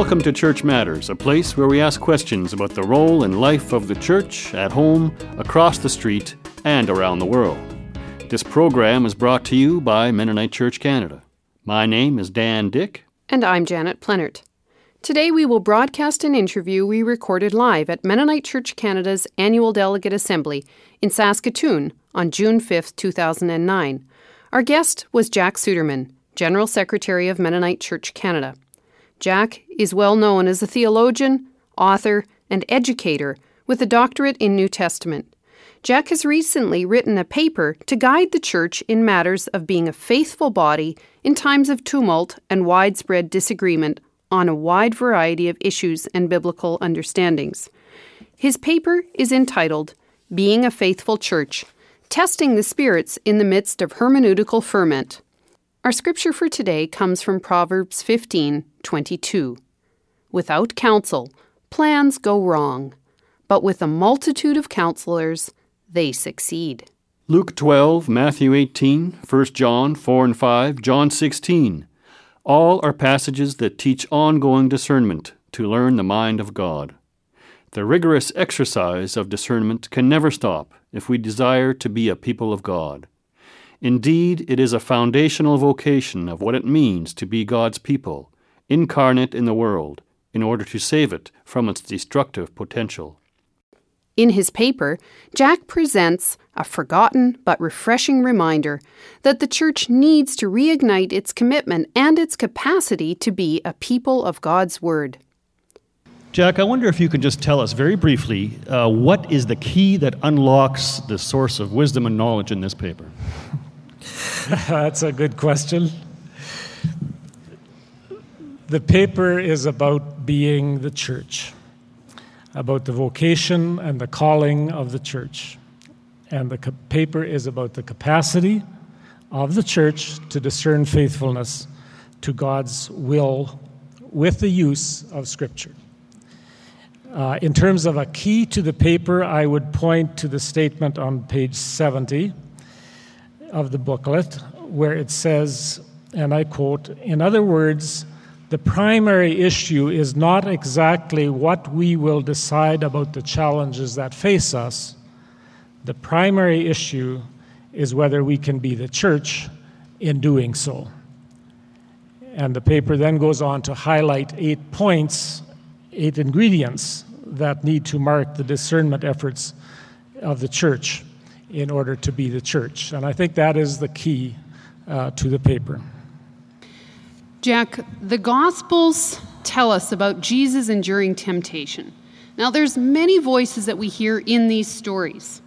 Welcome to Church Matters, a place where we ask questions about the role and life of the church at home, across the street, and around the world. This program is brought to you by Mennonite Church Canada. My name is Dan Dyck. And I'm Janet Plenert. Today we will broadcast an interview we recorded live at Mennonite Church Canada's annual delegate assembly in Saskatoon on June 5, 2009. Our guest was Jack Suderman, General Secretary of Mennonite Church Canada. Jack is well known as a theologian, author, and educator with a doctorate in New Testament. Jack has recently written a paper to guide the church in matters of being a faithful body in times of tumult and widespread disagreement on a wide variety of issues and biblical understandings. His paper is entitled Being a Faithful Church Testing the Spirits in the Midst of Hermeneutical Ferment. Our scripture for today comes from Proverbs 15:22. Without counsel, plans go wrong, but with a multitude of counselors, they succeed. Luke 12, Matthew 18, 1 John 4 and 5, John 16. All are passages that teach ongoing discernment to learn the mind of God. The rigorous exercise of discernment can never stop if we desire to be a people of God. Indeed, it is a foundational vocation of what it means to be God's people, incarnate in the world, in order to save it from its destructive potential. In his paper, Jack presents a forgotten but refreshing reminder that the Church needs to reignite its commitment and its capacity to be a people of God's Word. Jack, I wonder if you can just tell us very briefly uh, what is the key that unlocks the source of wisdom and knowledge in this paper? That's a good question. The paper is about being the church, about the vocation and the calling of the church. And the paper is about the capacity of the church to discern faithfulness to God's will with the use of Scripture. Uh, in terms of a key to the paper, I would point to the statement on page 70 of the booklet where it says, and I quote, in other words, the primary issue is not exactly what we will decide about the challenges that face us. The primary issue is whether we can be the church in doing so. And the paper then goes on to highlight eight points, eight ingredients that need to mark the discernment efforts of the church in order to be the church. And I think that is the key uh, to the paper. Jack, the Gospels tell us about Jesus enduring temptation. Now, there's many voices that we hear in these stories.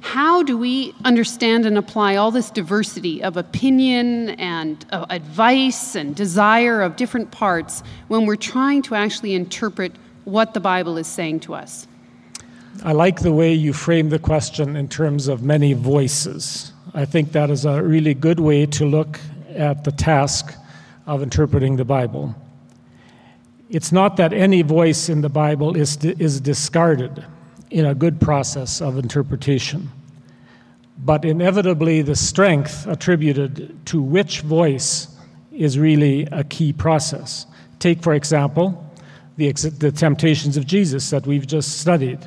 How do we understand and apply all this diversity of opinion and uh, advice and desire of different parts when we're trying to actually interpret what the Bible is saying to us? I like the way you frame the question in terms of many voices. I think that is a really good way to look at the task of interpreting the Bible. It's not that any voice in the Bible is, is discarded in a good process of interpretation, but inevitably the strength attributed to which voice is really a key process. Take, for example, the, the temptations of Jesus that we've just studied.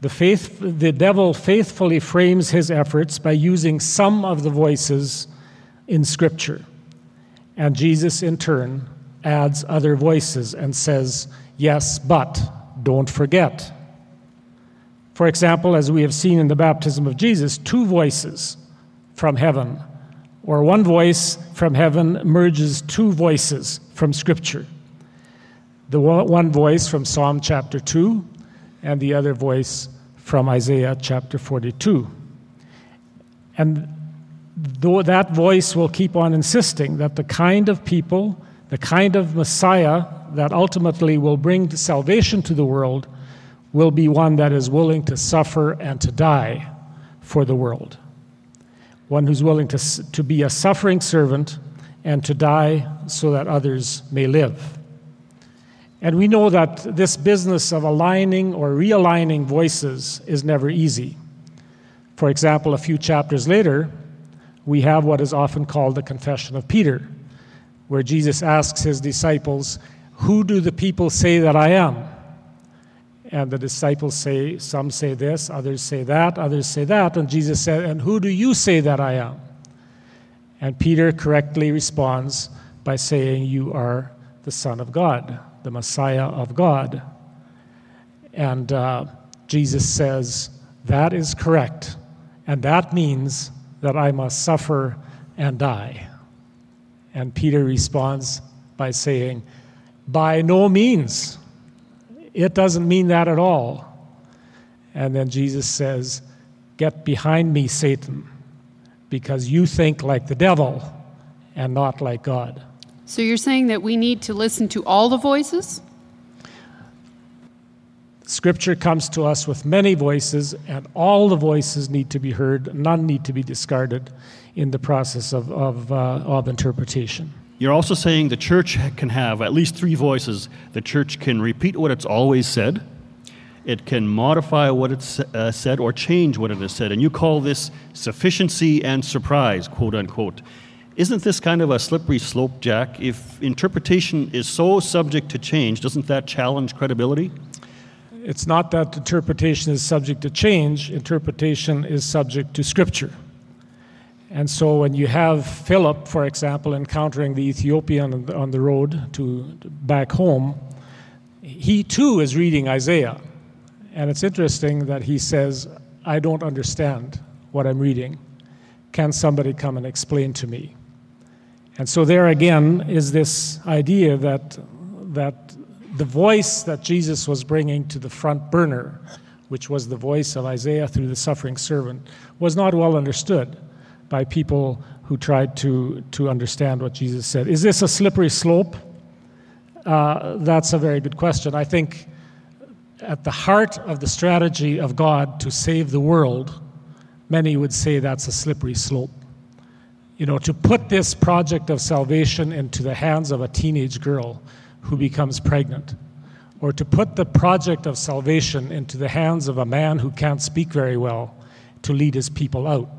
The, faith, the devil faithfully frames his efforts by using some of the voices in Scripture. And Jesus, in turn, adds other voices and says, Yes, but don't forget. For example, as we have seen in the baptism of Jesus, two voices from heaven, or one voice from heaven merges two voices from Scripture. The one voice from Psalm chapter 2 and the other voice from Isaiah chapter 42. And though that voice will keep on insisting that the kind of people, the kind of Messiah that ultimately will bring salvation to the world will be one that is willing to suffer and to die for the world. One who's willing to, to be a suffering servant and to die so that others may live. And we know that this business of aligning or realigning voices is never easy. For example, a few chapters later, we have what is often called the Confession of Peter, where Jesus asks his disciples, Who do the people say that I am? And the disciples say, Some say this, others say that, others say that. And Jesus said, And who do you say that I am? And Peter correctly responds by saying, You are the Son of God, the Messiah of God. And uh, Jesus says, That is correct. And that means that I must suffer and die. And Peter responds by saying, By no means. It doesn't mean that at all. And then Jesus says, Get behind me, Satan, because you think like the devil and not like God. So you're saying that we need to listen to all the voices? Scripture comes to us with many voices, and all the voices need to be heard. None need to be discarded in the process of, of, uh, of interpretation. You're also saying the church can have at least three voices. The church can repeat what it's always said, it can modify what it's uh, said, or change what it has said. And you call this sufficiency and surprise, quote unquote. Isn't this kind of a slippery slope, Jack? If interpretation is so subject to change, doesn't that challenge credibility? It's not that interpretation is subject to change, interpretation is subject to Scripture. And so when you have Philip, for example, encountering the Ethiopian on the road to back home, he too is reading Isaiah. And it's interesting that he says, I don't understand what I'm reading. Can somebody come and explain to me? And so there again is this idea that, that the voice that Jesus was bringing to the front burner, which was the voice of Isaiah through the suffering servant, was not well understood by people who tried to, to understand what Jesus said. Is this a slippery slope? Uh, that's a very good question. I think at the heart of the strategy of God to save the world, many would say that's a slippery slope. You know, to put this project of salvation into the hands of a teenage girl who becomes pregnant, or to put the project of salvation into the hands of a man who can't speak very well to lead his people out,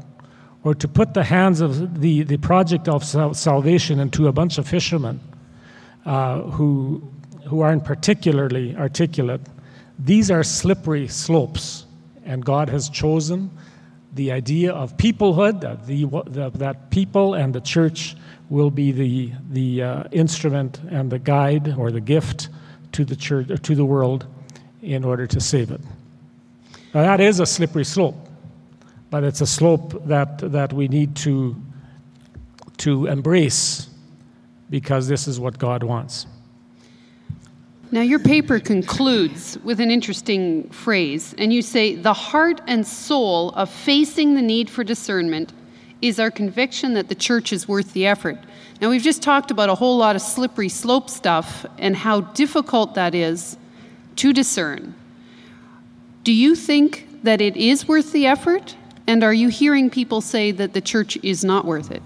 or to put the hands of the, the project of salvation into a bunch of fishermen uh, who, who aren't particularly articulate, these are slippery slopes, and God has chosen the idea of peoplehood, that, the, that people and the church will be the, the uh, instrument and the guide or the gift to the church or to the world in order to save it. Now that is a slippery slope, but it's a slope that, that we need to, to embrace because this is what God wants. Now, your paper concludes with an interesting phrase, and you say, The heart and soul of facing the need for discernment is our conviction that the church is worth the effort. Now, we've just talked about a whole lot of slippery slope stuff and how difficult that is to discern. Do you think that it is worth the effort? And are you hearing people say that the church is not worth it?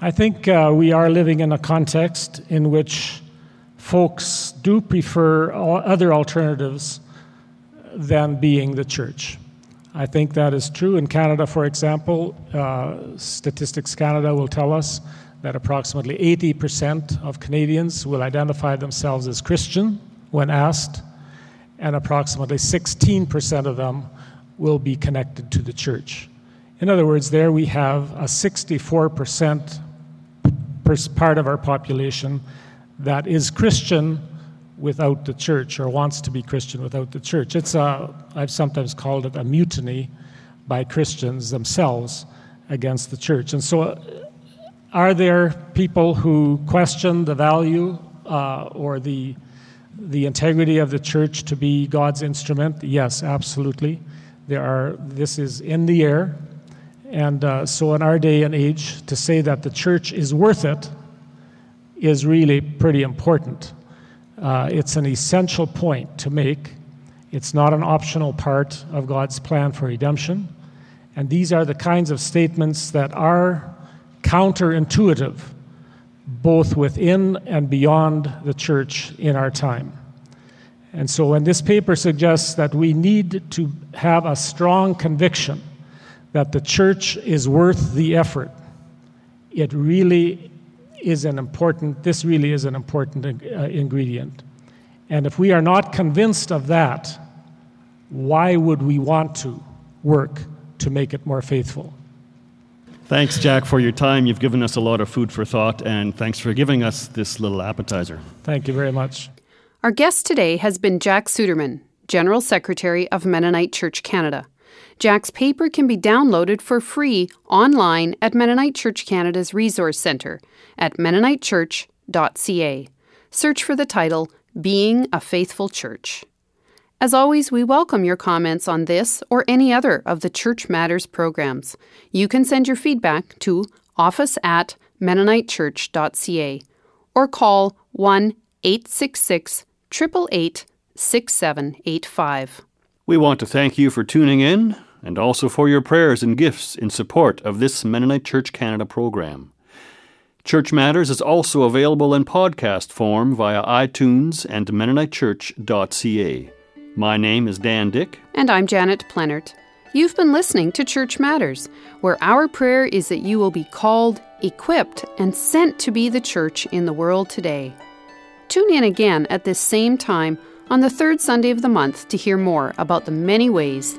I think uh, we are living in a context in which folks do prefer other alternatives than being the church. I think that is true. In Canada, for example, uh, Statistics Canada will tell us that approximately 80% of Canadians will identify themselves as Christian when asked, and approximately 16% of them will be connected to the church. In other words, there we have a 64% part of our population that is Christian without the church or wants to be Christian without the church. It's a, I've sometimes called it a mutiny by Christians themselves against the church. And so, uh, are there people who question the value uh, or the, the integrity of the church to be God's instrument? Yes, absolutely. There are, this is in the air. And uh, so, in our day and age, to say that the church is worth it is really pretty important. Uh, it's an essential point to make. It's not an optional part of God's plan for redemption. And these are the kinds of statements that are counterintuitive, both within and beyond the church in our time. And so, when this paper suggests that we need to have a strong conviction that the church is worth the effort, it really is an important, this really is an important uh, ingredient. And if we are not convinced of that, why would we want to work to make it more faithful? Thanks, Jack, for your time. You've given us a lot of food for thought, and thanks for giving us this little appetizer. Thank you very much. Our guest today has been Jack Suderman, General Secretary of Mennonite Church Canada. Jack's paper can be downloaded for free online at Mennonite Church Canada's Resource Centre at mennonitechurch.ca. Search for the title Being a Faithful Church. As always, we welcome your comments on this or any other of the Church Matters programs. You can send your feedback to office at mennonitechurch.ca or call 1 866 888 6785. We want to thank you for tuning in and also for your prayers and gifts in support of this Mennonite Church Canada program. Church Matters is also available in podcast form via iTunes and MennoniteChurch.ca. My name is Dan Dyck. And I'm Janet Plenert. You've been listening to Church Matters, where our prayer is that you will be called, equipped, and sent to be the church in the world today. Tune in again at this same time on the third Sunday of the month to hear more about the many ways